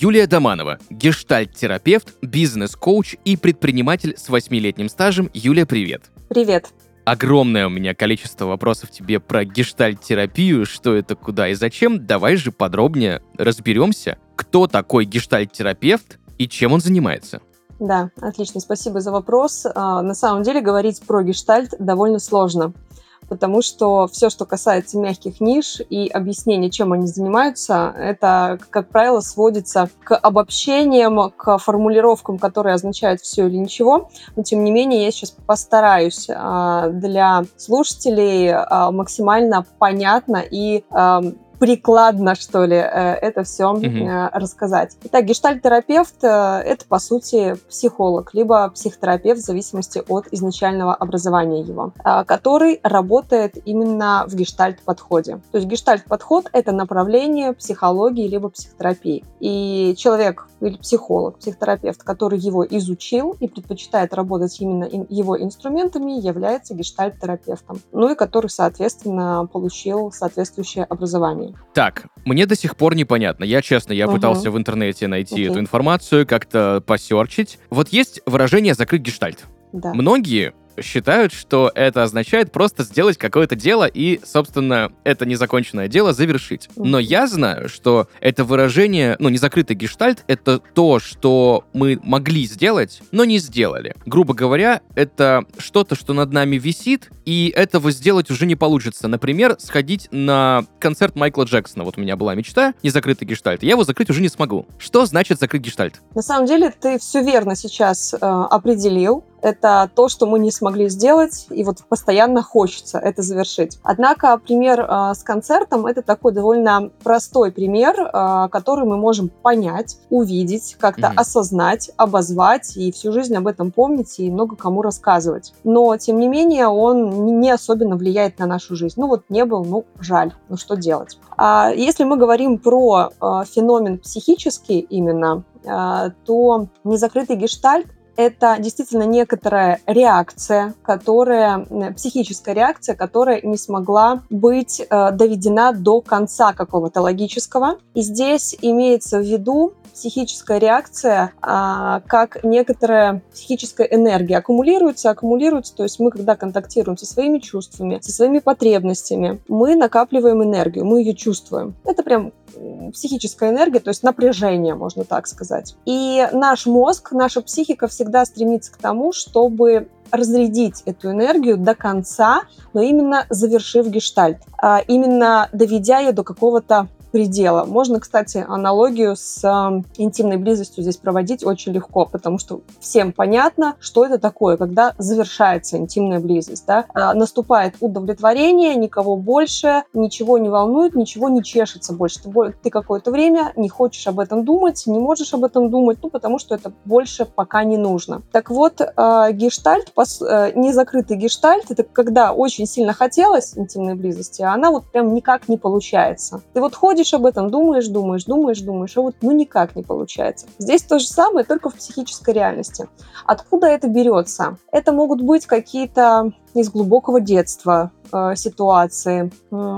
Юлия Доманова, гештальт-терапевт, бизнес-коуч и предприниматель с восьмилетним стажем. Юлия, привет. Привет. Огромное у меня количество вопросов тебе про гештальт-терапию, что это, куда и зачем. Давай же подробнее разберемся, кто такой гештальт-терапевт и чем он занимается. Да, отлично, спасибо за вопрос. А, на самом деле говорить про гештальт довольно сложно потому что все, что касается мягких ниш и объяснения, чем они занимаются, это, как правило, сводится к обобщениям, к формулировкам, которые означают все или ничего. Но, тем не менее, я сейчас постараюсь а, для слушателей а, максимально понятно и прикладно, что ли, э, это все угу. рассказать. Итак, гештальт-терапевт э, — это, по сути, психолог, либо психотерапевт в зависимости от изначального образования его, который работает именно в гештальт-подходе. То есть гештальт-подход — это направление психологии либо психотерапии. И человек или психолог, психотерапевт, который его изучил и предпочитает работать именно его инструментами, является гештальт-терапевтом. Ну и который, соответственно, получил соответствующее образование. Так, мне до сих пор непонятно. Я, честно, я угу. пытался в интернете найти okay. эту информацию, как-то посерчить. Вот есть выражение «закрыть гештальт». Да. Многие считают, что это означает просто сделать какое-то дело и, собственно, это незаконченное дело завершить. Но я знаю, что это выражение, ну, незакрытый гештальт, это то, что мы могли сделать, но не сделали. Грубо говоря, это что-то, что над нами висит, и этого сделать уже не получится. Например, сходить на концерт Майкла Джексона. Вот у меня была мечта, незакрытый гештальт. Я его закрыть уже не смогу. Что значит закрыть гештальт? На самом деле, ты все верно сейчас э, определил это то, что мы не смогли сделать, и вот постоянно хочется это завершить. Однако пример э, с концертом — это такой довольно простой пример, э, который мы можем понять, увидеть, как-то mm-hmm. осознать, обозвать и всю жизнь об этом помнить и много кому рассказывать. Но, тем не менее, он не особенно влияет на нашу жизнь. Ну вот не был, ну жаль, ну что делать. А если мы говорим про э, феномен психический именно, то незакрытый гештальт это действительно некоторая реакция, которая, психическая реакция, которая не смогла быть э, доведена до конца какого-то логического. И здесь имеется в виду психическая реакция а, как некоторая психическая энергия аккумулируется, аккумулируется, то есть мы, когда контактируем со своими чувствами, со своими потребностями, мы накапливаем энергию, мы ее чувствуем. Это прям психическая энергия, то есть напряжение, можно так сказать. И наш мозг, наша психика всегда стремится к тому, чтобы разрядить эту энергию до конца, но именно завершив гештальт, а именно доведя ее до какого-то предела. Можно, кстати, аналогию с э, интимной близостью здесь проводить очень легко, потому что всем понятно, что это такое, когда завершается интимная близость. Да? Э, наступает удовлетворение, никого больше, ничего не волнует, ничего не чешется больше. Ты, ты какое-то время не хочешь об этом думать, не можешь об этом думать, ну, потому что это больше пока не нужно. Так вот, э, гештальт, э, незакрытый гештальт, это когда очень сильно хотелось интимной близости, а она вот прям никак не получается. Ты вот ходишь ходишь об этом, думаешь, думаешь, думаешь, думаешь, а вот ну никак не получается. Здесь то же самое, только в психической реальности. Откуда это берется? Это могут быть какие-то из глубокого детства, Э, ситуации,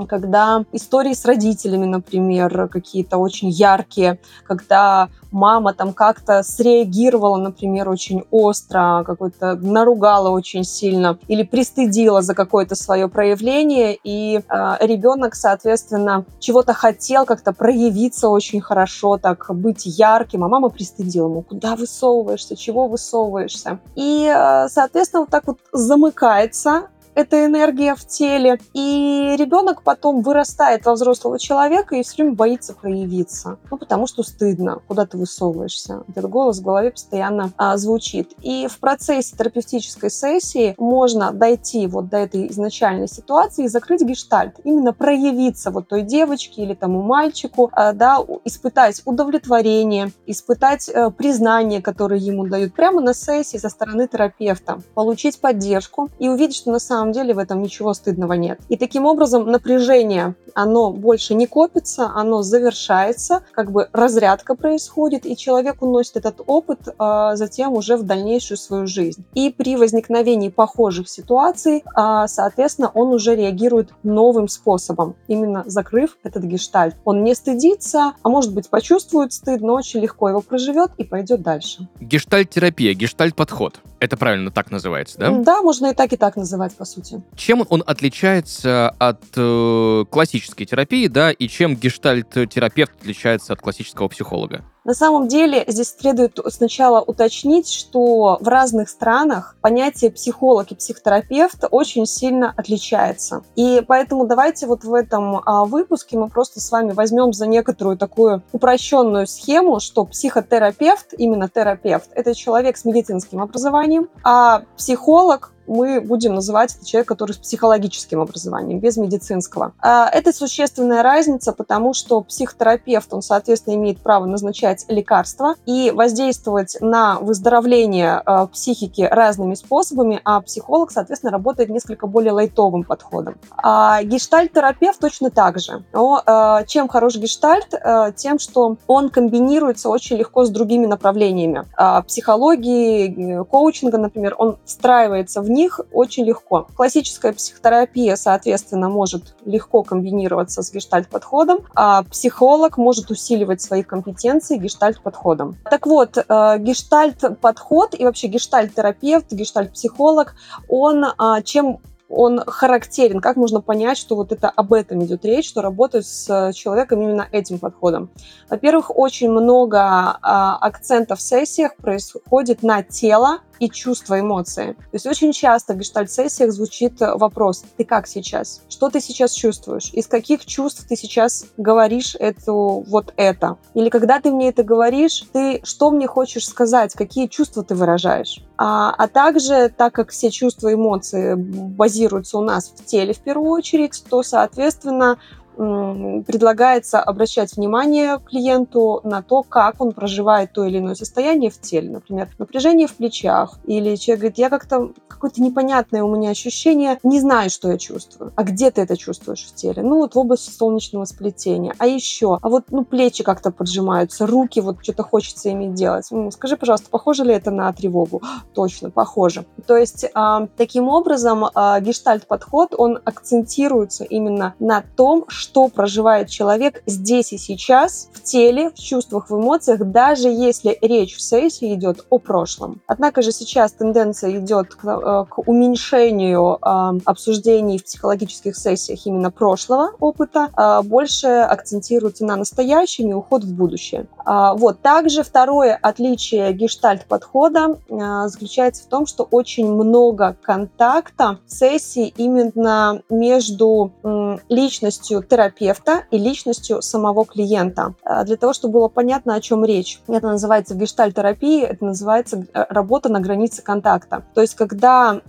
когда истории с родителями, например, какие-то очень яркие, когда мама там как-то среагировала, например, очень остро, какой-то наругала очень сильно или пристыдила за какое-то свое проявление, и э, ребенок, соответственно, чего-то хотел как-то проявиться очень хорошо, так быть ярким, а мама пристыдила ему, куда высовываешься, чего высовываешься. И, э, соответственно, вот так вот замыкается puasa эта энергия в теле, и ребенок потом вырастает во взрослого человека и все время боится проявиться, ну, потому что стыдно, куда ты высовываешься. Этот голос в голове постоянно а, звучит. И в процессе терапевтической сессии можно дойти вот до этой изначальной ситуации и закрыть гештальт, именно проявиться вот той девочке или тому мальчику, а, да, испытать удовлетворение, испытать а, признание, которое ему дают прямо на сессии со стороны терапевта, получить поддержку и увидеть, что на самом деле в этом ничего стыдного нет. И таким образом напряжение, оно больше не копится, оно завершается, как бы разрядка происходит, и человек уносит этот опыт а, затем уже в дальнейшую свою жизнь. И при возникновении похожих ситуаций, а, соответственно, он уже реагирует новым способом, именно закрыв этот гештальт. Он не стыдится, а может быть почувствует стыд, но очень легко его проживет и пойдет дальше. Гештальт-терапия, гештальт-подход. Это правильно так называется, да? Да, можно и так, и так называть, по сути. Чем он отличается от э, классической терапии, да, и чем гештальт-терапевт отличается от классического психолога? На самом деле здесь следует сначала уточнить, что в разных странах понятие психолог и психотерапевт очень сильно отличается. И поэтому давайте вот в этом а, выпуске мы просто с вами возьмем за некоторую такую упрощенную схему, что психотерапевт, именно терапевт, это человек с медицинским образованием, а психолог мы будем называть это человек, который с психологическим образованием, без медицинского. А, это существенная разница, потому что психотерапевт, он, соответственно, имеет право назначать лекарства и воздействовать на выздоровление а, психики разными способами, а психолог, соответственно, работает несколько более лайтовым подходом. А гештальт-терапевт точно так же. Но чем хорош гештальт? Тем, что он комбинируется очень легко с другими направлениями. Психологии, коучинга, например, он встраивается в них очень легко. Классическая психотерапия, соответственно, может легко комбинироваться с гештальт-подходом, а психолог может усиливать свои компетенции гештальт-подходом. Так вот, э, гештальт-подход и вообще гештальт-терапевт, гештальт-психолог, он а, чем он характерен? Как можно понять, что вот это об этом идет речь, что работают с человеком именно этим подходом? Во-первых, очень много а, акцентов в сессиях происходит на тело, и чувства, эмоции. То есть очень часто в гештальт-сессиях звучит вопрос, ты как сейчас? Что ты сейчас чувствуешь? Из каких чувств ты сейчас говоришь эту, вот это? Или когда ты мне это говоришь, ты что мне хочешь сказать? Какие чувства ты выражаешь? А, а также, так как все чувства и эмоции базируются у нас в теле в первую очередь, то, соответственно, предлагается обращать внимание клиенту на то, как он проживает то или иное состояние в теле. Например, напряжение в плечах. Или человек говорит, я как-то, какое-то непонятное у меня ощущение, не знаю, что я чувствую. А где ты это чувствуешь в теле? Ну, вот в области солнечного сплетения. А еще, а вот, ну, плечи как-то поджимаются, руки, вот что-то хочется ими делать. Ну, скажи, пожалуйста, похоже ли это на тревогу? Точно, похоже. То есть, э, таким образом, э, гештальт-подход, он акцентируется именно на том, что что проживает человек здесь и сейчас, в теле, в чувствах, в эмоциях, даже если речь в сессии идет о прошлом. Однако же сейчас тенденция идет к, э, к уменьшению э, обсуждений в психологических сессиях именно прошлого опыта, э, больше акцентируется на настоящем и уход в будущее. Э, вот. Также второе отличие гештальт-подхода э, заключается в том, что очень много контакта в сессии именно между э, личностью терапевта и личностью самого клиента. А, для того, чтобы было понятно, о чем речь. Это называется гештальтерапия, это называется э, работа на границе контакта. То есть, когда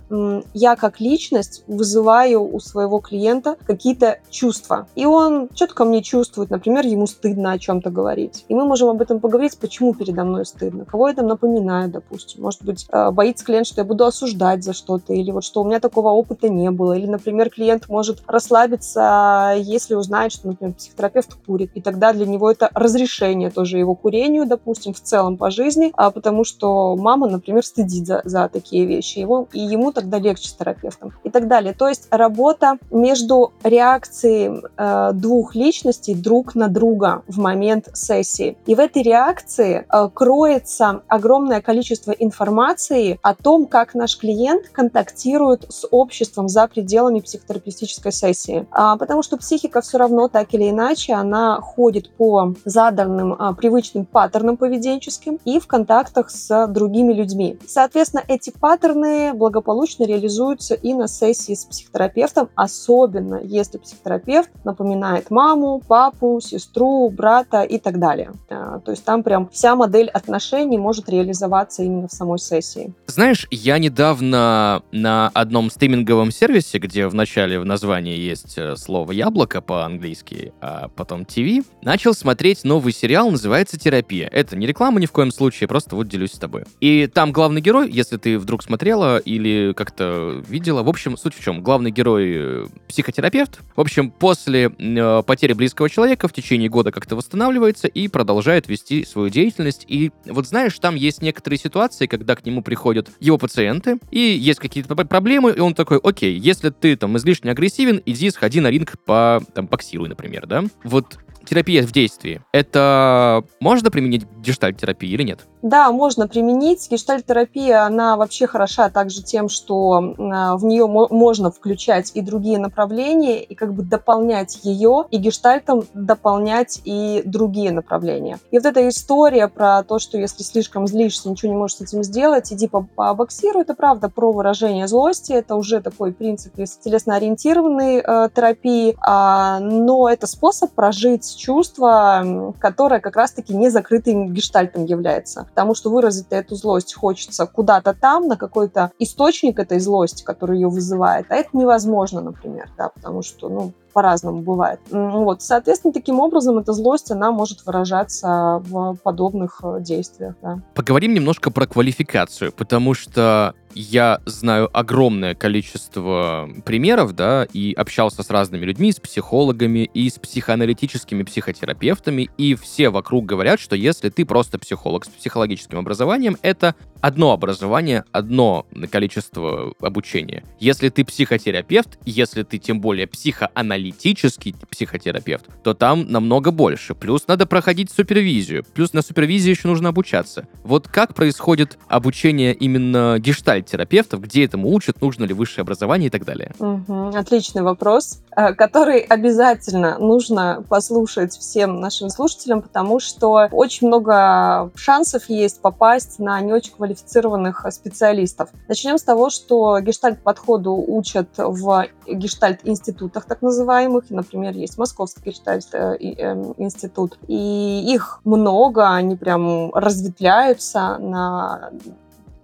я как личность вызываю у своего клиента какие-то чувства, и он четко мне чувствует, например, ему стыдно о чем-то говорить. И мы можем об этом поговорить, почему передо мной стыдно, кого я там напоминаю, допустим. Может быть, э, боится клиент, что я буду осуждать за что-то, или вот что у меня такого опыта не было, или, например, клиент может расслабиться, если узнает, что, например, психотерапевт курит, и тогда для него это разрешение тоже его курению, допустим, в целом по жизни, а потому что мама, например, стыдит за, за такие вещи, его, и ему тогда легче с терапевтом и так далее. То есть работа между реакцией э, двух личностей друг на друга в момент сессии. И в этой реакции э, кроется огромное количество информации о том, как наш клиент контактирует с обществом за пределами психотерапевтической сессии. А, потому что психика все равно так или иначе она ходит по заданным а, привычным паттернам поведенческим и в контактах с другими людьми. Соответственно, эти паттерны благополучно реализуются и на сессии с психотерапевтом, особенно если психотерапевт напоминает маму, папу, сестру, брата и так далее. А, то есть там прям вся модель отношений может реализоваться именно в самой сессии. Знаешь, я недавно на одном стриминговом сервисе, где в начале в названии есть э, слово «яблоко» по-английски, а потом «ТВ», начал смотреть новый сериал, называется «Терапия». Это не реклама ни в коем случае, просто вот делюсь с тобой. И там главный герой, если ты вдруг смотрела или как-то видела, в общем, суть в чем? Главный герой э, психотерапевт. В общем, после э, потери близкого человека в течение года как-то восстанавливается и продолжает вести свою деятельность. И вот знаешь, там есть некоторые ситуации, когда к нему приходят его пациенты, и есть какие-то проблемы, и он такой, окей, если ты там излишне агрессивен, иди сходи на ринг по, там, боксируй, например, да? Вот терапия в действии, это можно применить гештальт-терапии или нет? Да, можно применить. Гештальт-терапия, она вообще хороша также тем, что а, в нее можно включать и другие направления, и как бы дополнять ее, и гештальтом дополнять и другие направления. И вот эта история про то, что если слишком злишься, ничего не можешь с этим сделать, иди побоксируй, это правда про выражение злости, это уже такой принцип телесно-ориентированной э, терапии, э, но это способ прожить чувство, которое как раз-таки не закрытым гештальтом является. Потому что выразить эту злость хочется куда-то там, на какой-то источник этой злости, который ее вызывает. А это невозможно, например, да, потому что, ну, по-разному бывает. Вот, соответственно, таким образом эта злость, она может выражаться в подобных э, действиях. Да. Поговорим немножко про квалификацию, потому что я знаю огромное количество примеров, да, и общался с разными людьми, с психологами и с психоаналитическими психотерапевтами, и все вокруг говорят, что если ты просто психолог с психологическим образованием, это одно образование, одно количество обучения. Если ты психотерапевт, если ты тем более психоаналитический психотерапевт, то там намного больше. Плюс надо проходить супервизию. Плюс на супервизии еще нужно обучаться. Вот как происходит обучение именно гештальт терапевтов, где этому учат, нужно ли высшее образование и так далее? Угу, отличный вопрос, который обязательно нужно послушать всем нашим слушателям, потому что очень много шансов есть попасть на не очень квалифицированных специалистов. Начнем с того, что гештальт-подходу учат в гештальт-институтах так называемых. Например, есть Московский гештальт-институт. Э, и их много, они прям разветвляются на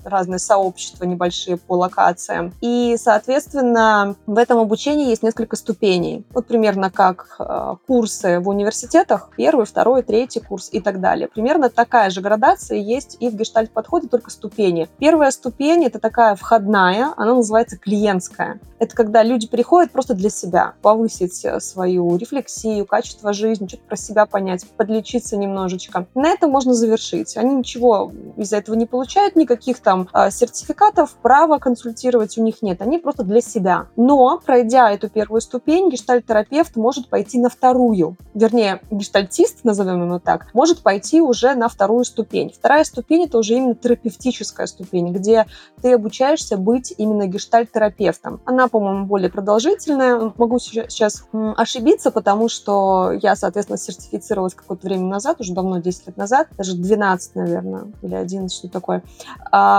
разные сообщества небольшие по локациям. И, соответственно, в этом обучении есть несколько ступеней. Вот примерно как э, курсы в университетах, первый, второй, третий курс и так далее. Примерно такая же градация есть и в гештальт-подходе, только ступени. Первая ступень — это такая входная, она называется клиентская. Это когда люди приходят просто для себя, повысить э, свою рефлексию, качество жизни, что-то про себя понять, подлечиться немножечко. На этом можно завершить. Они ничего из-за этого не получают, никаких там там а, сертификатов, права консультировать у них нет, они просто для себя. Но, пройдя эту первую ступень, гештальт-терапевт может пойти на вторую, вернее, гештальтист, назовем его так, может пойти уже на вторую ступень. Вторая ступень — это уже именно терапевтическая ступень, где ты обучаешься быть именно гештальт-терапевтом. Она, по-моему, более продолжительная. Могу сейчас ошибиться, потому что я, соответственно, сертифицировалась какое-то время назад, уже давно, 10 лет назад, даже 12, наверное, или 11, что такое.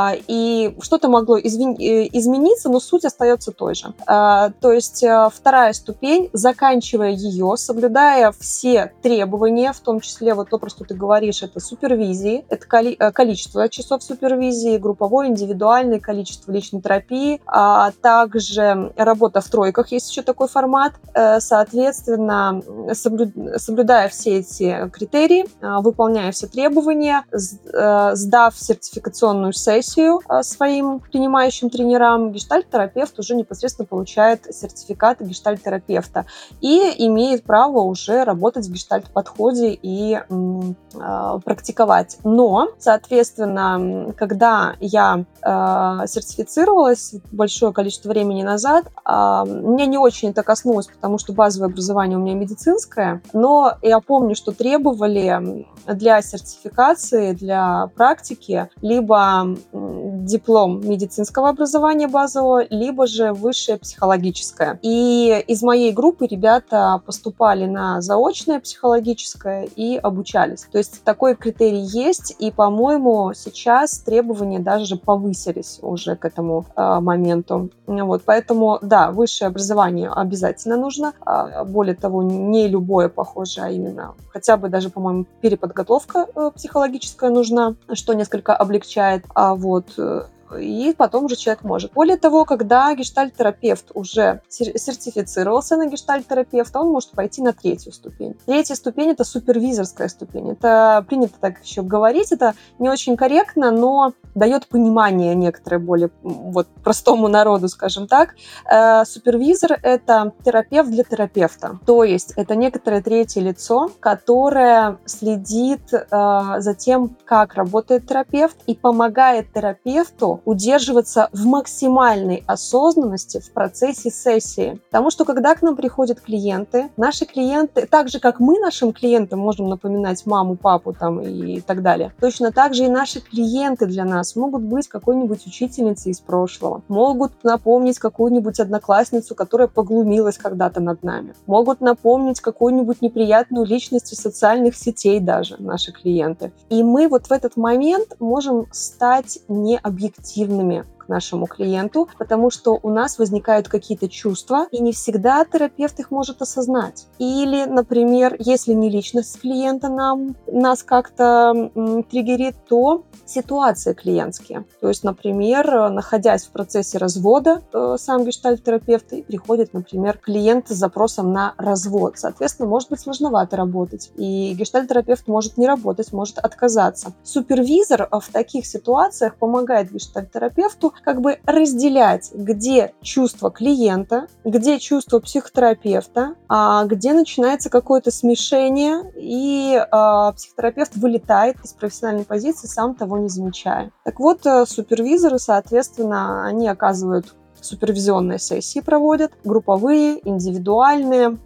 А, и что-то могло. Э, измениться, но суть остается той же. А, то есть э, вторая ступень, заканчивая ее, соблюдая все требования, в том числе вот то, про что ты говоришь, это супервизии, это. Э, количество часов супервизии, групповой, индивидуальный, количество личной терапии, а также работа в тройках, есть еще такой формат. Соответственно, соблю... соблюдая все эти критерии, выполняя все требования, сдав сертификационную сессию, сессию а, своим принимающим тренерам, гештальт-терапевт уже непосредственно получает сертификат гештальт-терапевта и имеет право уже работать в гештальт-подходе и э, практиковать. Но, соответственно, когда я э, сертифицировалась большое количество времени назад, э, меня не очень это коснулось, потому что базовое образование у меня медицинское, но я помню, что требовали для сертификации, для практики, либо диплом медицинского образования базового, либо же высшее психологическое. И из моей группы ребята поступали на заочное психологическое и обучались. То есть такой критерий есть, и, по-моему, сейчас требования даже повысились уже к этому э, моменту. Вот, поэтому, да, высшее образование обязательно нужно. А, более того, не любое похоже, а именно хотя бы даже, по-моему, переподготовка э, психологическая нужна, что несколько облегчает. А вот э, и потом уже человек может. Более того, когда гештальт-терапевт уже сертифицировался на гештальт-терапевта, он может пойти на третью ступень. Третья ступень — это супервизорская ступень. Это принято так еще говорить, это не очень корректно, но дает понимание некоторое более вот, простому народу, скажем так. Э, супервизор — это терапевт для терапевта. То есть это некоторое третье лицо, которое следит э, за тем, как работает терапевт и помогает терапевту удерживаться в максимальной осознанности в процессе сессии. Потому что когда к нам приходят клиенты, наши клиенты, так же как мы нашим клиентам можем напоминать маму, папу там и так далее, точно так же и наши клиенты для нас могут быть какой-нибудь учительницей из прошлого, могут напомнить какую-нибудь одноклассницу, которая поглумилась когда-то над нами, могут напомнить какую-нибудь неприятную личность из социальных сетей даже наши клиенты. И мы вот в этот момент можем стать необъективными объективными нашему клиенту, потому что у нас возникают какие-то чувства, и не всегда терапевт их может осознать. Или, например, если не личность клиента нам, нас как-то триггерит, то ситуации клиентские. То есть, например, находясь в процессе развода, э, сам гештальт-терапевт и приходит, например, клиент с запросом на развод. Соответственно, может быть сложновато работать. И гештальт-терапевт может не работать, может отказаться. Супервизор в таких ситуациях помогает гештальт-терапевту как бы разделять, где чувство клиента, где чувство психотерапевта, а где начинается какое-то смешение, и э, психотерапевт вылетает из профессиональной позиции, сам того не замечая. Так вот, э, супервизоры, соответственно, они оказывают супервизионные сессии проводят, групповые, индивидуальные.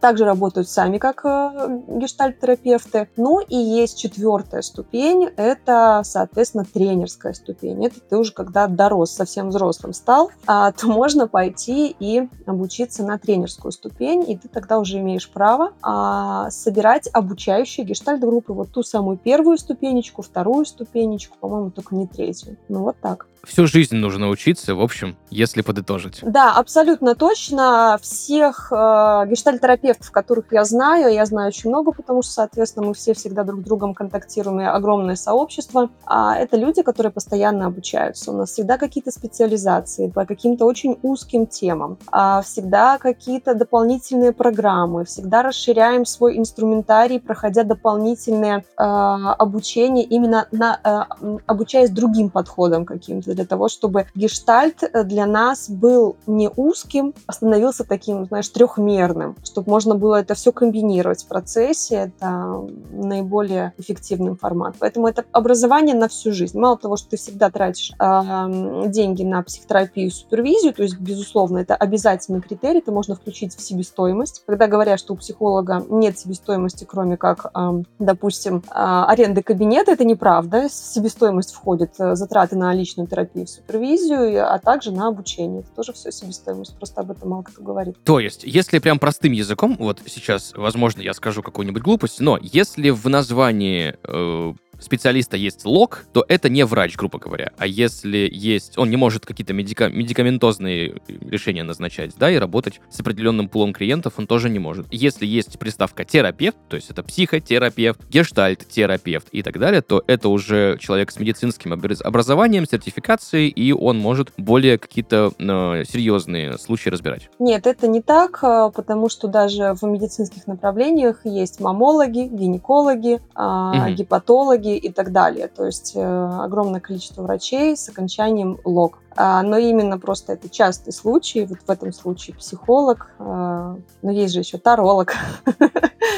Также работают сами как э, гештальт-терапевты. Ну и есть четвертая ступень, это, соответственно, тренерская ступень. Это ты уже когда дорос, совсем взрослым стал, а, то можно пойти и обучиться на тренерскую ступень, и ты тогда уже имеешь право а, собирать обучающие гештальт-группы. Вот ту самую первую ступенечку, вторую ступенечку, по-моему, только не третью. Ну вот так всю жизнь нужно учиться, в общем, если подытожить. Да, абсолютно точно. Всех э, гештальтерапевтов, которых я знаю, я знаю очень много, потому что, соответственно, мы все всегда друг с другом контактируем, и огромное сообщество. А это люди, которые постоянно обучаются. У нас всегда какие-то специализации по каким-то очень узким темам, а всегда какие-то дополнительные программы, всегда расширяем свой инструментарий, проходя дополнительные э, обучения, именно на, э, обучаясь другим подходам каким-то для того, чтобы гештальт э, для нас был не узким, а становился таким, знаешь, трехмерным, чтобы можно было это все комбинировать в процессе. Это наиболее эффективный формат. Поэтому это образование на всю жизнь. Мало того, что ты всегда тратишь э, деньги на психотерапию и супервизию, то есть, безусловно, это обязательный критерий, это можно включить в себестоимость. Когда говорят, что у психолога нет себестоимости, кроме как, э, допустим, э, аренды кабинета, это неправда. В себестоимость входят э, затраты на личную терапию в супервизию, а также на обучение. Это тоже все себестоимость, просто об этом мало кто говорит. То есть, если прям простым языком, вот сейчас, возможно, я скажу какую-нибудь глупость, но если в названии э, специалиста есть лог, то это не врач, грубо говоря. А если есть... Он не может какие-то медика... медикаментозные решения назначать, да, и работать с определенным пулом клиентов он тоже не может. Если есть приставка терапевт, то есть это психотерапевт, гештальт-терапевт и так далее, то это уже человек с медицинским образованием, сертификацией, и он может более какие-то э, серьезные случаи разбирать. Нет, это не так, э, потому что даже в медицинских направлениях есть мамологи, гинекологи, э, угу. гепатологи, и так далее. То есть э, огромное количество врачей с окончанием лог. А, но именно просто это частый случай, вот в этом случае психолог, а, но есть же еще таролог.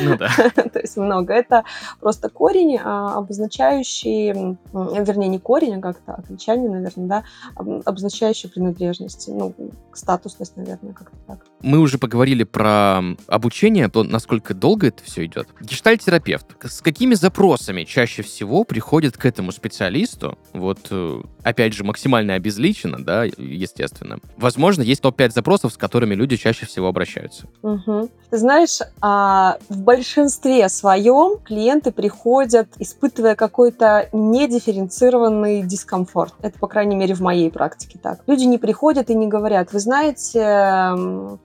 Ну да. То есть много. Это просто корень, а, обозначающий, вернее, не корень, а как-то окончание, наверное, да, обозначающий принадлежность, ну, статусность, наверное, как-то так. Мы уже поговорили про обучение, то насколько долго это все идет. Гештальтерапевт, с какими запросами чаще всего приходит к этому специалисту? Вот, э, опять же, максимально обезличено, да, естественно. Возможно, есть топ-5 запросов, с которыми люди чаще всего обращаются. Угу. Ты знаешь, а, в большинстве своем клиенты приходят, испытывая какой-то недифференцированный дискомфорт. Это, по крайней мере, в моей практике так. Люди не приходят и не говорят, вы знаете,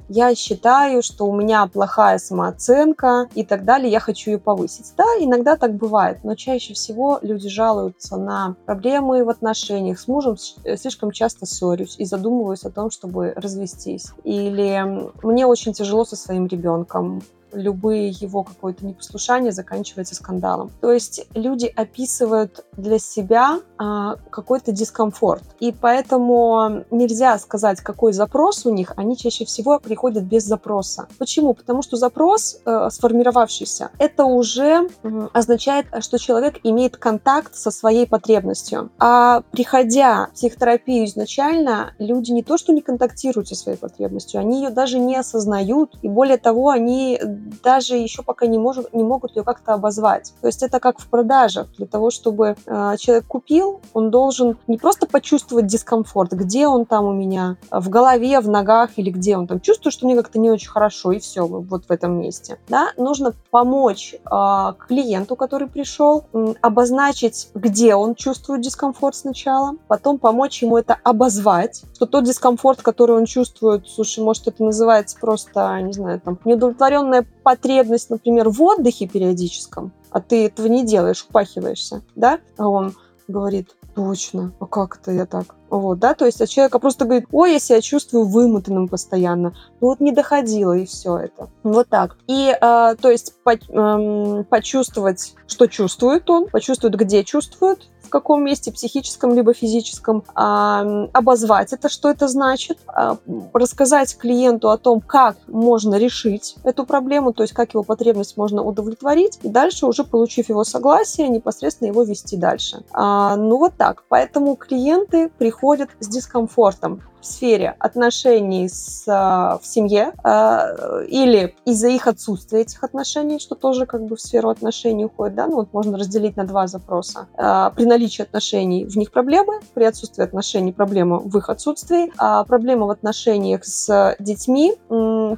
я считаю, что у меня плохая самооценка и так далее, я хочу ее повысить. Да, иногда так бывает, но чаще всего люди жалуются на проблемы в отношениях. С мужем э, слишком часто ссорюсь и задумываюсь о том, чтобы развестись. Или мне очень тяжело со своим ребенком любые его какое-то непослушание заканчивается скандалом. То есть люди описывают для себя а, какой-то дискомфорт. И поэтому нельзя сказать, какой запрос у них, они чаще всего приходят без запроса. Почему? Потому что запрос, э, сформировавшийся, это уже э, означает, что человек имеет контакт со своей потребностью. А приходя в психотерапию изначально, люди не то, что не контактируют со своей потребностью, они ее даже не осознают. И более того, они даже еще пока не, может, не могут ее как-то обозвать. То есть это как в продажах. Для того, чтобы э, человек купил, он должен не просто почувствовать дискомфорт, где он там у меня, в голове, в ногах или где он там. Чувствую, что мне как-то не очень хорошо, и все, вот в этом месте. Да? Нужно помочь э, клиенту, который пришел, э, обозначить, где он чувствует дискомфорт сначала, потом помочь ему это обозвать, что тот дискомфорт, который он чувствует, слушай, может, это называется просто, не знаю, там, неудовлетворенная потребность, например, в отдыхе периодическом, а ты этого не делаешь, упахиваешься, да, а он говорит, точно, а как это я так? Вот, да, то есть от человека просто говорит, ой, я себя чувствую вымотанным постоянно. Ну вот не доходило, и все это. Вот так. И, э, то есть, по, э, почувствовать, что чувствует он, почувствовать, где чувствует, в каком месте, психическом либо физическом, э, обозвать это, что это значит, э, рассказать клиенту о том, как можно решить эту проблему, то есть как его потребность можно удовлетворить, и дальше уже, получив его согласие, непосредственно его вести дальше. А, ну вот так. Поэтому клиенты приходят с дискомфортом в сфере отношений с, а, в семье а, или из-за их отсутствия этих отношений, что тоже как бы в сферу отношений уходит, да, ну вот можно разделить на два запроса. А, при наличии отношений в них проблемы, при отсутствии отношений проблема в их отсутствии, проблема в отношениях с детьми,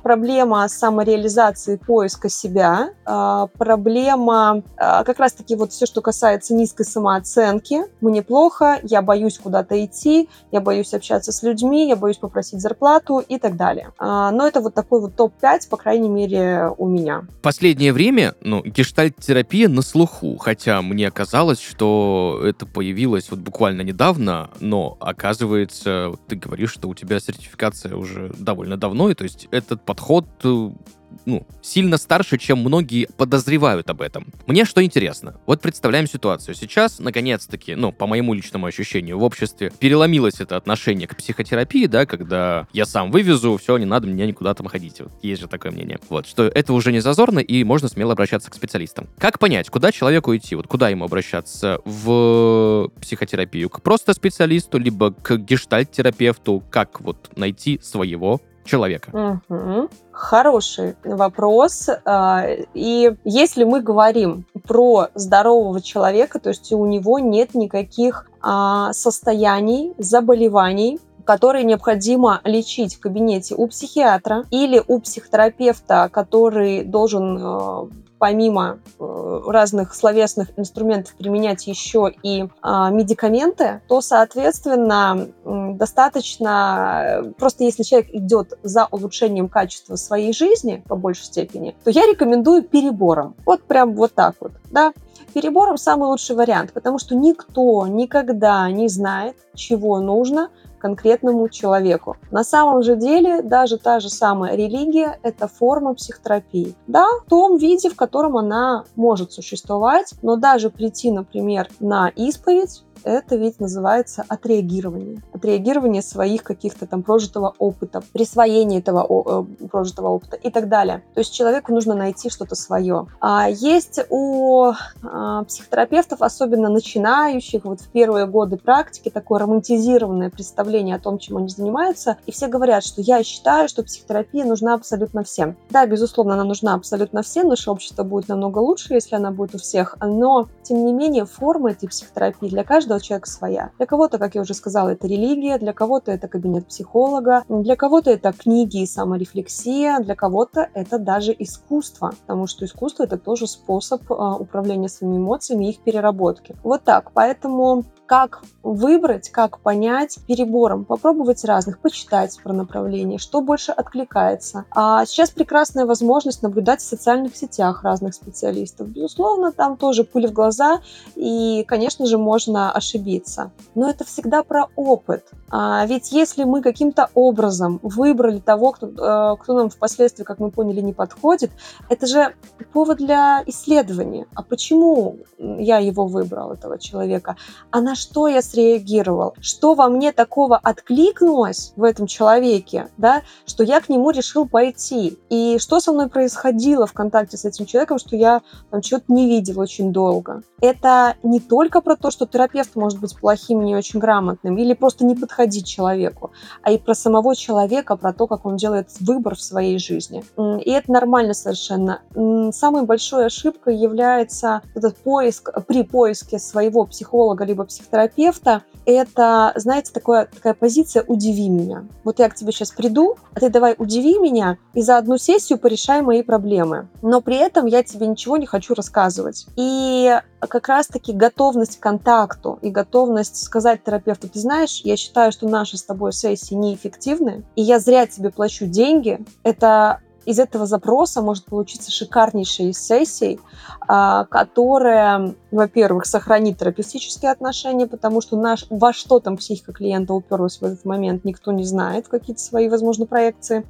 проблема самореализации, поиска себя, проблема как раз-таки вот все, что касается низкой самооценки, мне плохо, я боюсь куда-то идти, я боюсь общаться с людьми, детьми, я боюсь попросить зарплату и так далее. А, но это вот такой вот топ-5, по крайней мере, у меня. Последнее время, ну, гештальт-терапия на слуху, хотя мне казалось, что это появилось вот буквально недавно, но оказывается, ты говоришь, что у тебя сертификация уже довольно давно, и то есть этот подход э, ну, сильно старше, чем многие подозревают об этом. Мне что интересно. Вот представляем ситуацию. Сейчас, наконец-таки, ну, по моему личному ощущению, в обществе переломилось это отношение к психотерапии, да, когда я сам вывезу, все, не надо мне никуда там ходить. Вот, есть же такое мнение. Вот, что это уже не зазорно, и можно смело обращаться к специалистам. Как понять, куда человеку идти? Вот куда ему обращаться? В психотерапию? К просто специалисту, либо к гештальт-терапевту? Как вот найти своего человека? Угу. Хороший вопрос. А, и если мы говорим про здорового человека, то есть у него нет никаких а, состояний, заболеваний, которые необходимо лечить в кабинете у психиатра или у психотерапевта, который должен а, помимо э, разных словесных инструментов применять еще и а, медикаменты, то, соответственно, достаточно, э, просто если человек идет за улучшением качества своей жизни по большей степени, то я рекомендую перебором. Вот прям вот так вот, да. Перебором самый лучший вариант, потому что никто никогда не знает, чего нужно конкретному человеку. На самом же деле даже та же самая религия – это форма психотерапии. Да, в том виде, в котором она может существовать, но даже прийти, например, на исповедь это ведь называется отреагирование. Отреагирование своих каких-то там прожитого опыта, присвоение этого э, прожитого опыта и так далее. То есть человеку нужно найти что-то свое. А есть у а, психотерапевтов, особенно начинающих, вот в первые годы практики, такое романтизированное представление о том, чем они занимаются. И все говорят, что я считаю, что психотерапия нужна абсолютно всем. Да, безусловно, она нужна абсолютно всем, наше общество будет намного лучше, если она будет у всех, но, тем не менее, форма этой психотерапии для каждого каждого человека своя. Для кого-то, как я уже сказала, это религия, для кого-то это кабинет психолога, для кого-то это книги и саморефлексия, для кого-то это даже искусство, потому что искусство это тоже способ а, управления своими эмоциями и их переработки. Вот так. Поэтому как выбрать, как понять перебором, попробовать разных, почитать про направление, что больше откликается. А сейчас прекрасная возможность наблюдать в социальных сетях разных специалистов. Безусловно, там тоже пыль в глаза, и, конечно же, можно ошибиться. Но это всегда про опыт. А ведь если мы каким-то образом выбрали того, кто, э, кто нам впоследствии, как мы поняли, не подходит, это же повод для исследования. А почему я его выбрал, этого человека? А на что я среагировал? Что во мне такого откликнулось в этом человеке, да, что я к нему решил пойти? И что со мной происходило в контакте с этим человеком, что я там чего-то не видел очень долго? Это не только про то, что терапевт может быть плохим, не очень грамотным, или просто не подходить человеку, а и про самого человека, про то, как он делает выбор в своей жизни. И это нормально совершенно. Самой большой ошибкой является этот поиск, при поиске своего психолога либо психотерапевта, это, знаете, такое, такая позиция «удиви меня». Вот я к тебе сейчас приду, а ты давай удиви меня и за одну сессию порешай мои проблемы. Но при этом я тебе ничего не хочу рассказывать. И как раз-таки готовность к контакту и готовность сказать терапевту, ты знаешь, я считаю, что наши с тобой сессии неэффективны, и я зря тебе плачу деньги, это из этого запроса может получиться шикарнейшая из сессий, а, которая, во-первых, сохранит терапевтические отношения, потому что наш, во что там психика клиента уперлась в этот момент, никто не знает, какие-то свои, возможно, проекции.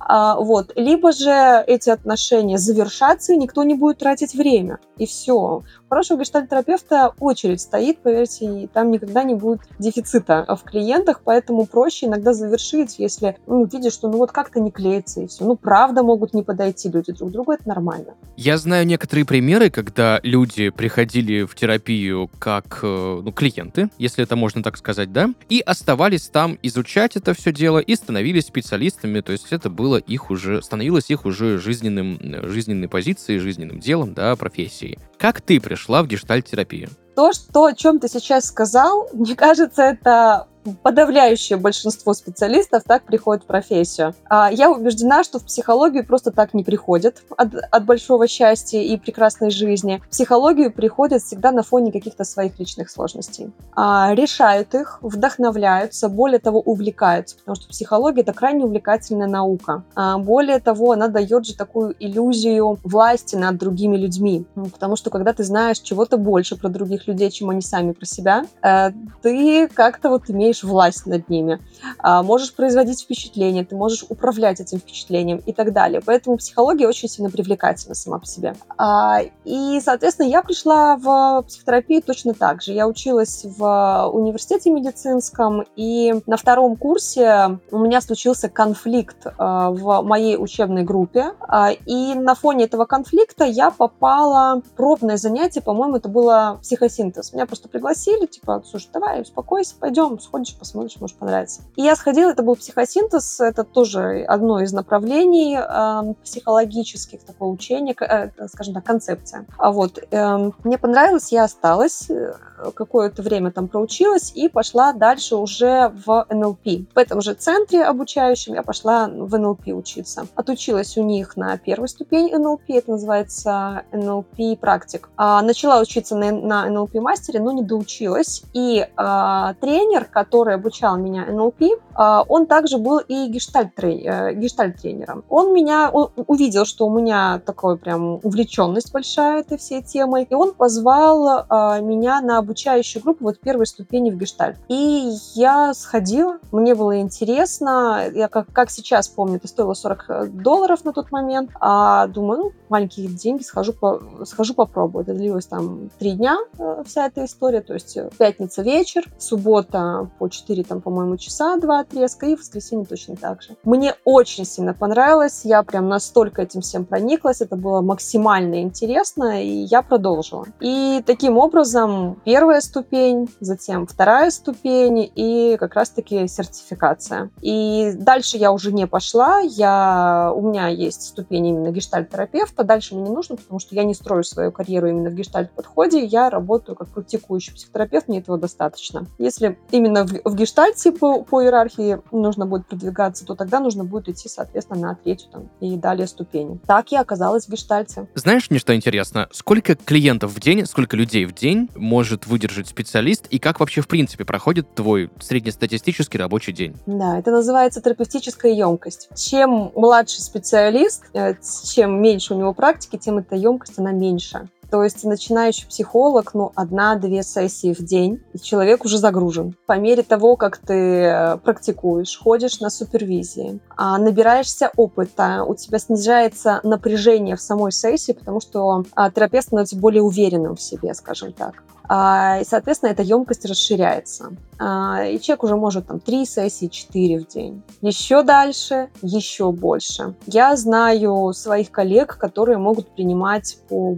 А, вот. Либо же эти отношения завершатся, и никто не будет тратить время. И все хорошего гештальтерапевта очередь стоит, поверьте, и там никогда не будет дефицита в клиентах, поэтому проще иногда завершить, если ну, видишь, что ну вот как-то не клеится и все. Ну, правда могут не подойти люди друг к другу, это нормально. Я знаю некоторые примеры, когда люди приходили в терапию как э, ну, клиенты, если это можно так сказать, да, и оставались там изучать это все дело и становились специалистами, то есть это было их уже, становилось их уже жизненным, жизненной позицией, жизненным делом, да, профессией. Как ты пришла в гештальт-терапию? То, что, о чем ты сейчас сказал, мне кажется, это подавляющее большинство специалистов так приходят в профессию. А я убеждена, что в психологию просто так не приходят от, от большого счастья и прекрасной жизни. В психологию приходят всегда на фоне каких-то своих личных сложностей. А, решают их, вдохновляются, более того, увлекаются, потому что психология — это крайне увлекательная наука. А, более того, она дает же такую иллюзию власти над другими людьми, потому что когда ты знаешь чего-то больше про других людей, чем они сами про себя, э, ты как-то вот имеешь власть над ними, а, можешь производить впечатление, ты можешь управлять этим впечатлением и так далее. Поэтому психология очень сильно привлекательна сама по себе. А, и, соответственно, я пришла в психотерапию точно так же. Я училась в университете медицинском, и на втором курсе у меня случился конфликт а, в моей учебной группе, и на фоне этого конфликта я попала в пробное занятие, по-моему, это было психосинтез. Меня просто пригласили, типа, слушай, давай, успокойся, пойдем, сходишь, посмотришь, может понравится. И я сходила, это был психосинтез, это тоже одно из направлений э, психологических такого учения, э, скажем так, концепция. А вот э, мне понравилось, я осталась, э, какое-то время там проучилась и пошла дальше уже в НЛП. В этом же центре обучающем я пошла в НЛП учиться. Отучилась у них на первой ступени НЛП, это называется НЛП практик. А, начала учиться на, НЛП мастере, но не доучилась. И а, тренер, который обучал меня НЛП, а, он также был и э, гештальт-тренером. Он меня он увидел, что у меня такой прям увлеченность большая этой всей темой, и он позвал а, меня на обучающую группу вот первой ступени в гештальт. И я сходила, мне было интересно, я как, как сейчас помню, это стоило 40 долларов на тот момент, а думаю, ну, маленькие деньги, схожу, по, схожу попробую. Это длилось там три дня, э, вся эта история, то есть э, пятница вечер, суббота по 4, там, по-моему, часа, два отрезка, и воскресенье точно так же. Мне очень сильно понравилось, я прям настолько этим всем прониклась, это было максимально интересно, и я продолжила. И таким образом первая ступень, затем вторая ступень и как раз-таки сертификация. И дальше я уже не пошла, я, у меня есть ступень именно гештальт-терапевта, дальше мне не нужно, потому что я не строю свою карьеру именно в гештальт-подходе, я работаю как практикующий психотерапевт, мне этого достаточно. Если именно в, в гештальте по, по иерархии нужно будет продвигаться, то тогда нужно будет идти, соответственно, на третью там, и далее ступени. Так я оказалась в гештальте. Знаешь, мне что интересно? Сколько клиентов в день, сколько людей в день может выдержать специалист, и как вообще в принципе проходит твой среднестатистический рабочий день? Да, это называется терапевтическая емкость. Чем младший специалист, э, чем меньше у него практики, тем эта емкость, она меньше. То есть начинающий психолог, ну, одна-две сессии в день, и человек уже загружен. По мере того, как ты э, практикуешь, ходишь на супервизии, а, набираешься опыта, у тебя снижается напряжение в самой сессии, потому что а, терапевт становится более уверенным в себе, скажем так. А, и, соответственно, эта емкость расширяется. И человек уже может там 3 сессии, 4 в день. Еще дальше, еще больше. Я знаю своих коллег, которые могут принимать по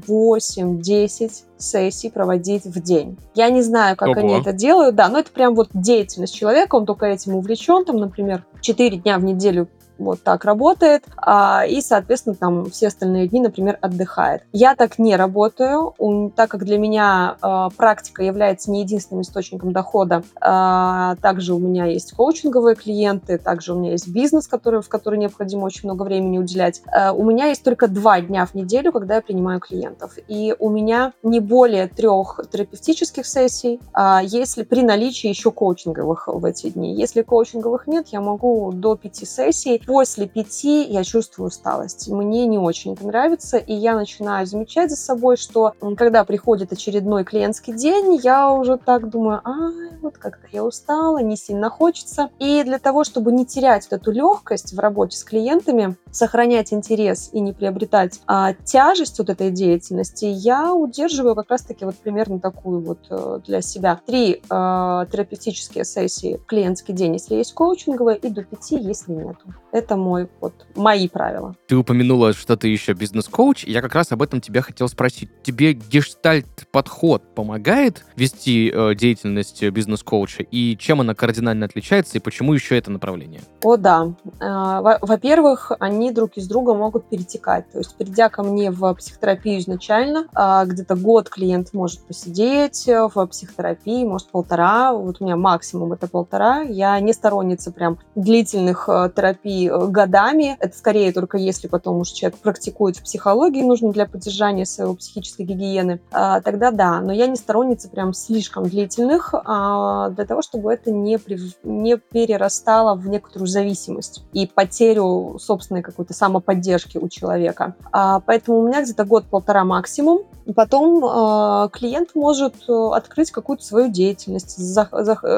8-10 сессий проводить в день. Я не знаю, как Ого. они это делают, да, но это прям вот деятельность человека, он только этим увлечен, там, например, 4 дня в неделю вот так работает, а, и, соответственно, там все остальные дни, например, отдыхает. Я так не работаю, так как для меня а, практика является не единственным источником дохода. А, также у меня есть коучинговые клиенты, также у меня есть бизнес, который, в который необходимо очень много времени уделять. У меня есть только два дня в неделю, когда я принимаю клиентов. И у меня не более трех терапевтических сессий, если при наличии еще коучинговых в эти дни. Если коучинговых нет, я могу до пяти сессий после пяти я чувствую усталость. Мне не очень это нравится, и я начинаю замечать за собой, что когда приходит очередной клиентский день, я уже так думаю, ай, вот как-то я устала, не сильно хочется. И для того, чтобы не терять вот эту легкость в работе с клиентами, сохранять интерес и не приобретать а, тяжесть вот этой деятельности, я удерживаю как раз-таки вот примерно такую вот э, для себя три э, терапевтические сессии в клиентский день, если есть коучинговые, и до пяти, если нету. Это мой, вот, мои правила. Ты упомянула, что ты еще бизнес-коуч. Я как раз об этом тебя хотел спросить. Тебе гештальт-подход помогает вести э, деятельность бизнес-коуча? И чем она кардинально отличается? И почему еще это направление? О, да. Э, во-первых, они друг из друга могут перетекать. То есть, придя ко мне в психотерапию изначально, э, где-то год клиент может посидеть в психотерапии, может полтора. Вот у меня максимум это полтора. Я не сторонница прям длительных э, терапий Э, годами. Это скорее только если потом уж человек практикует в психологии, нужно для поддержания своего психической гигиены, а, тогда да. Но я не сторонница прям слишком длительных, а, для того, чтобы это не, не перерастало в некоторую зависимость и потерю собственной какой-то самоподдержки у человека. А, поэтому у меня где-то год-полтора максимум. Потом э, клиент может открыть какую-то свою деятельность,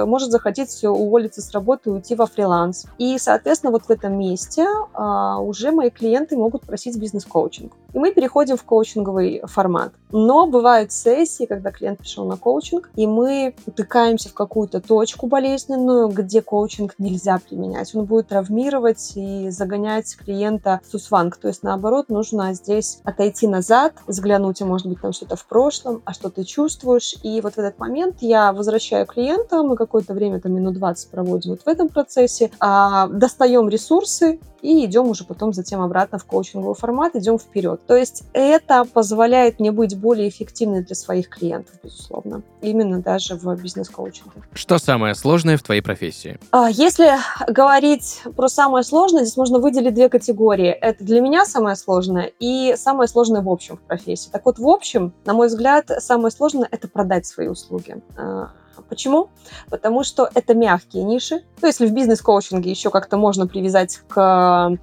может захотеть уволиться с работы и уйти во фриланс. И, соответственно, вот в этом месте а, уже мои клиенты могут просить бизнес-коучинг. И мы переходим в коучинговый формат. Но бывают сессии, когда клиент пришел на коучинг, и мы утыкаемся в какую-то точку болезненную, где коучинг нельзя применять. Он будет травмировать и загонять клиента в сусванг. То есть, наоборот, нужно здесь отойти назад, взглянуть, а может быть, там что-то в прошлом, а что ты чувствуешь. И вот в этот момент я возвращаю клиента, мы какое-то время, там минут 20 проводим вот в этом процессе, а, достаем ресурсы, и идем уже потом затем обратно в коучинговый формат, идем вперед. То есть это позволяет мне быть более эффективной для своих клиентов, безусловно. Именно даже в бизнес-коучинге. Что самое сложное в твоей профессии? А, если говорить про самое сложное, здесь можно выделить две категории. Это для меня самое сложное и самое сложное в общем в профессии. Так вот, в общем, на мой взгляд, самое сложное – это продать свои услуги а, Почему? Потому что это мягкие ниши. То, если в бизнес-коучинге еще как-то можно привязать к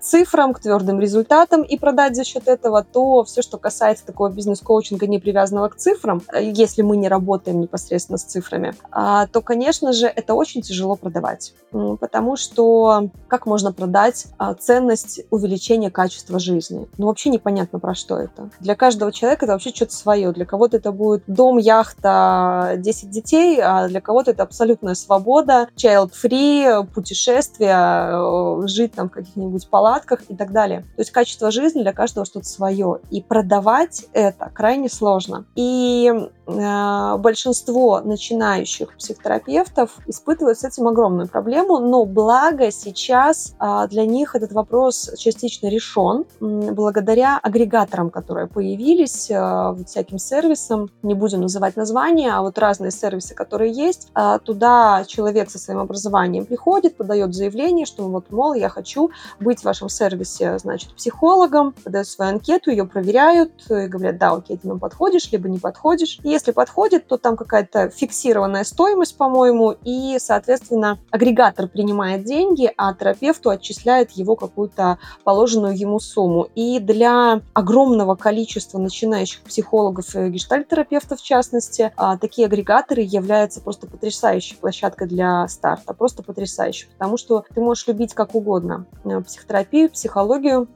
цифрам, к твердым результатам и продать за счет этого, то все, что касается такого бизнес-коучинга, не привязанного к цифрам, э, если мы не работаем непосредственно с цифрами, а, то, конечно же, это очень тяжело продавать. Потому что как можно продать а, ценность увеличения качества жизни? Ну, вообще непонятно, про что это. Для каждого человека это вообще что-то свое. Для кого-то это будет дом, яхта, 10 детей, а для кого-то это абсолютная свобода, child-free, путешествия, э, жить там в каких-нибудь палатках и так далее. То есть качество жизни для каждого что-то свое. И продавать это крайне сложно. И большинство начинающих психотерапевтов испытывают с этим огромную проблему, но благо сейчас э, для них этот вопрос частично решен благодаря агрегаторам, которые появились, вот всяким сервисам, не будем называть названия, а вот разные сервисы, которые есть, туда человек со своим образованием приходит, подает заявление, что вот, мол, я хочу быть в вашем сервисе, значит, психологом, подает свою анкету, ее проверяют и говорят, да, окей, ты нам подходишь, либо не подходишь. И если подходит, то там какая-то фиксированная стоимость, по-моему, и, соответственно, агрегатор принимает деньги, а терапевту отчисляет его какую-то положенную ему сумму. И для огромного количества начинающих психологов и гештальтерапевтов, в частности, а, такие агрегаторы являются просто потрясающей площадкой для старта, просто потрясающей, потому что ты можешь любить как угодно э, психотерапию, психологию,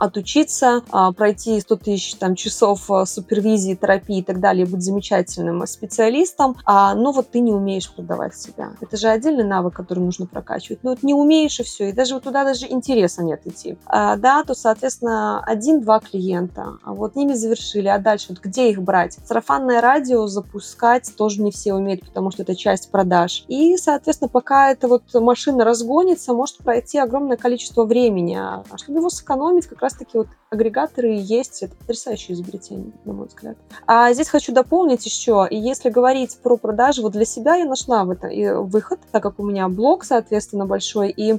отучиться, а, пройти 100 тысяч там, часов э, супервизии, терапии и так далее, быть замечательным специалистом, а, но вот ты не умеешь продавать себя. Это же отдельный навык, который нужно прокачивать. Но вот не умеешь и все, и даже вот туда даже интереса нет идти. А, да, то, соответственно, один-два клиента, а вот ними завершили, а дальше вот где их брать? Сарафанное радио запускать тоже не все умеют, потому что это часть продаж. И, соответственно, пока эта вот машина разгонится, может пройти огромное количество времени. А чтобы его сэкономить, как раз-таки вот агрегаторы есть. Это потрясающее изобретение, на мой взгляд. А здесь хочу дополнить еще, и если говорить про продажи, вот для себя я нашла в это выход, так как у меня блог, соответственно, большой, и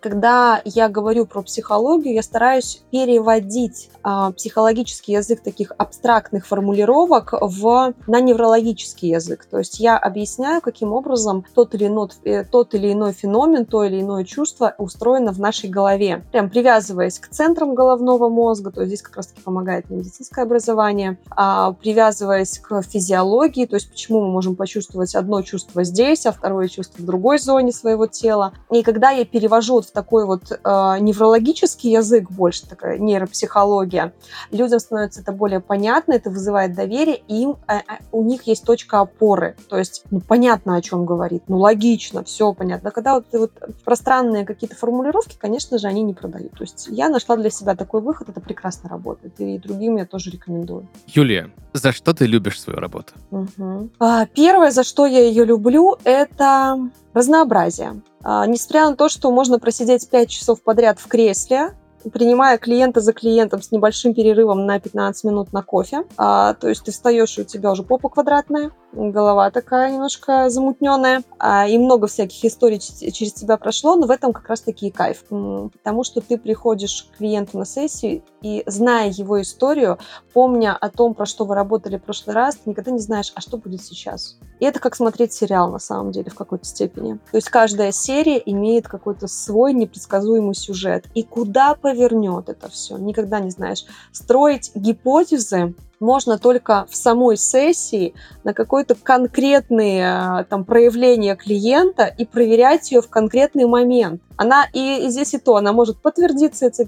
когда я говорю про психологию, я стараюсь переводить а, психологический язык таких абстрактных формулировок в, на неврологический язык. То есть я объясняю, каким образом тот или, иной, э, тот или иной феномен, то или иное чувство устроено в нашей голове. Прям привязываясь к центрам головного мозга, то есть здесь как раз-таки помогает медицинское образование, а, привязываясь к физиологии, то есть почему мы можем почувствовать одно чувство здесь, а второе чувство в другой зоне своего тела. И когда я перевожу вот в такой вот э, неврологический язык, больше такая нейропсихология, людям становится это более понятно, это вызывает доверие, и им, э, у них есть точка опоры, то есть ну, понятно, о чем говорит, ну логично, все понятно. Когда вот, вот пространные какие-то формулировки, конечно же, они не продают. То есть я нашла для себя такой выход, это прекрасно работает, и другим я тоже рекомендую. Юлия, за что ты любишь свою работу? Угу. Первое, за что я ее люблю, это разнообразие. А, несмотря на то, что можно просидеть 5 часов подряд в кресле, принимая клиента за клиентом с небольшим перерывом на 15 минут на кофе. А, то есть ты встаешь, и у тебя уже попа квадратная, голова такая немножко замутненная, а, и много всяких историй через тебя прошло, но в этом как раз-таки и кайф. Потому что ты приходишь к клиенту на сессию, и зная его историю, помня о том, про что вы работали в прошлый раз, ты никогда не знаешь, а что будет сейчас. И это как смотреть сериал на самом деле в какой-то степени. То есть каждая серия имеет какой-то свой непредсказуемый сюжет. И куда повернет это все, никогда не знаешь. Строить гипотезы можно только в самой сессии на какое-то конкретное там, проявление клиента и проверять ее в конкретный момент. Она и, и здесь и то, она может подтвердиться, эта,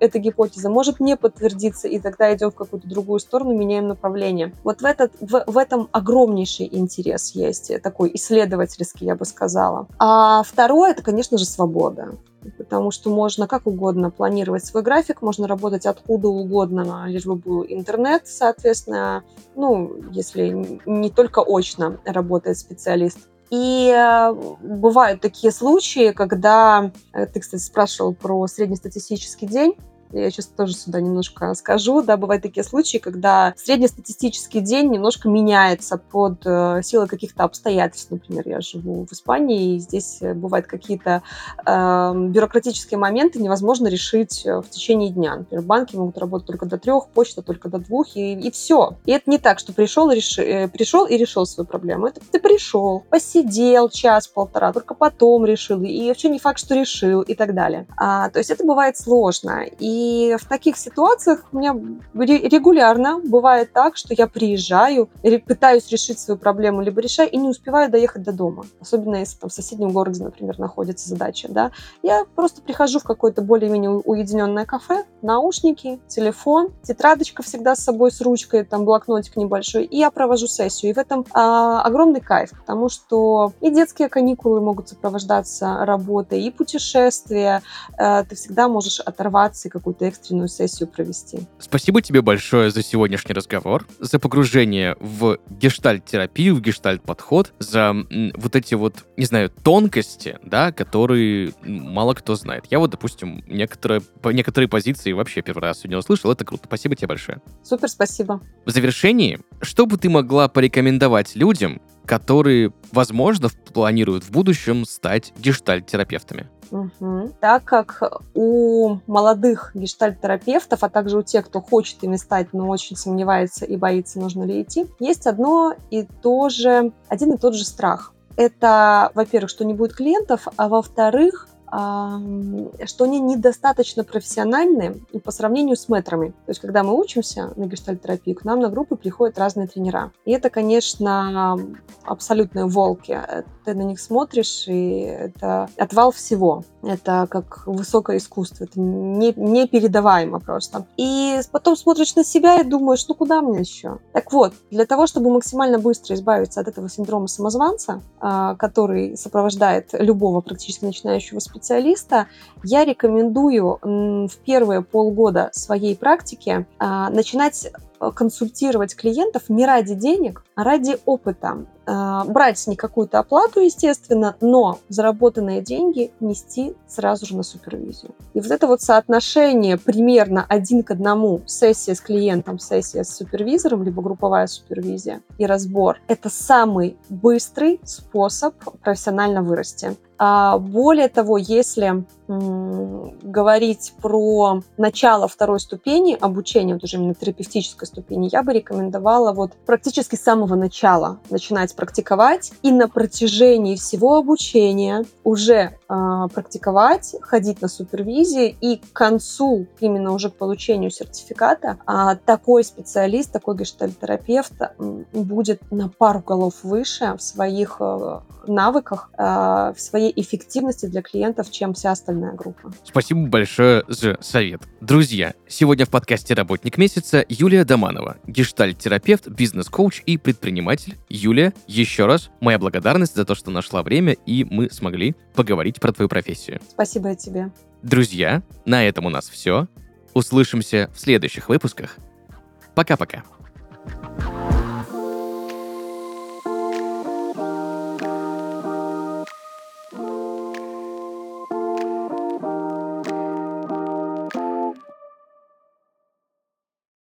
эта гипотеза, может не подтвердиться, и тогда идем в какую-то другую сторону, меняем направление. Вот в, этот, в, в этом огромнейший интерес есть, такой исследовательский, я бы сказала. А второе, это, конечно же, свобода потому что можно как угодно планировать свой график, можно работать откуда угодно, лишь бы был интернет, соответственно, ну, если не только очно работает специалист. И э, бывают такие случаи, когда, э, ты, кстати, спрашивал про среднестатистический день, Я сейчас тоже сюда немножко скажу. Да, бывают такие случаи, когда среднестатистический день немножко меняется под э, силой каких-то обстоятельств. Например, я живу в Испании, и здесь бывают какие-то э, бюрократические моменты, невозможно решить в течение дня. Например, банки могут работать только до трех, почта только до двух, и, и все. И это не так, что пришел реши, э, пришел и решил свою проблему. Это ты пришел, посидел час-полтора, только потом решил, и вообще не факт, что решил, и так далее. А, то есть это бывает сложно. И в таких ситуациях у меня регулярно бывает так, что я приезжаю, пытаюсь решить свою проблему, либо решаю, и не успеваю доехать до дома. Особенно если там в соседнем городе, например, находится задача. Да? Я просто прихожу в какое-то более-менее уединенное кафе, наушники, телефон, тетрадочка всегда с собой с ручкой, там блокнотик небольшой, и я провожу сессию. И в этом а, огромный кайф, потому что и детские каникулы могут сопровождаться работой, и путешествия. А, ты всегда можешь оторваться и какую-то экстренную сессию провести. Спасибо тебе большое за сегодняшний разговор, за погружение в гештальт-терапию, в гештальт-подход, за вот эти вот, не знаю, тонкости, да, которые мало кто знает. Я вот, допустим, некоторые, некоторые позиции вообще первый раз сегодня услышал. Это круто. Спасибо тебе большое. Супер, спасибо. В завершении, что бы ты могла порекомендовать людям, которые, возможно, планируют в будущем стать гештальт-терапевтами? Угу. Так как у молодых гештальт-терапевтов, а также у тех, кто хочет ими стать, но очень сомневается и боится, нужно ли идти, есть одно и то же, один и тот же страх. Это, во-первых, что не будет клиентов, а во-вторых, что они недостаточно профессиональны по сравнению с метрами. То есть, когда мы учимся на гештальтерапии, к нам на группы приходят разные тренера. И это, конечно, абсолютные волки. Ты на них смотришь, и это отвал всего. Это как высокое искусство. Это не, непередаваемо просто. И потом смотришь на себя и думаешь, ну куда мне еще? Так вот, для того, чтобы максимально быстро избавиться от этого синдрома самозванца, а, который сопровождает любого практически начинающего специалиста, я рекомендую в первые полгода своей практики а, начинать Э, консультировать клиентов не ради денег, а ради опыта. Э, брать не какую-то оплату, естественно, но заработанные деньги нести сразу же на супервизию. И вот это вот соотношение примерно один к одному сессия с клиентом, сессия с супервизором, либо групповая супервизия и разбор, это самый быстрый способ профессионально вырасти. А более того, если говорить про начало второй ступени обучения, вот уже именно терапевтической ступени, я бы рекомендовала вот практически с самого начала начинать практиковать. И на протяжении всего обучения уже практиковать, ходить на супервизии и к концу, именно уже к получению сертификата, э, такой специалист, такой гештальтерапевт будет на пару голов выше в своих э, навыках, э, в своей эффективности для клиентов, чем вся остальная группа. Спасибо большое за совет. Друзья, сегодня в подкасте «Работник месяца» Юлия Доманова, гештальт-терапевт, бизнес-коуч и предприниматель. Юлия, еще раз моя благодарность за то, что нашла время, и мы смогли поговорить про твою профессию. Спасибо и тебе. Друзья, на этом у нас все. Услышимся в следующих выпусках. Пока-пока.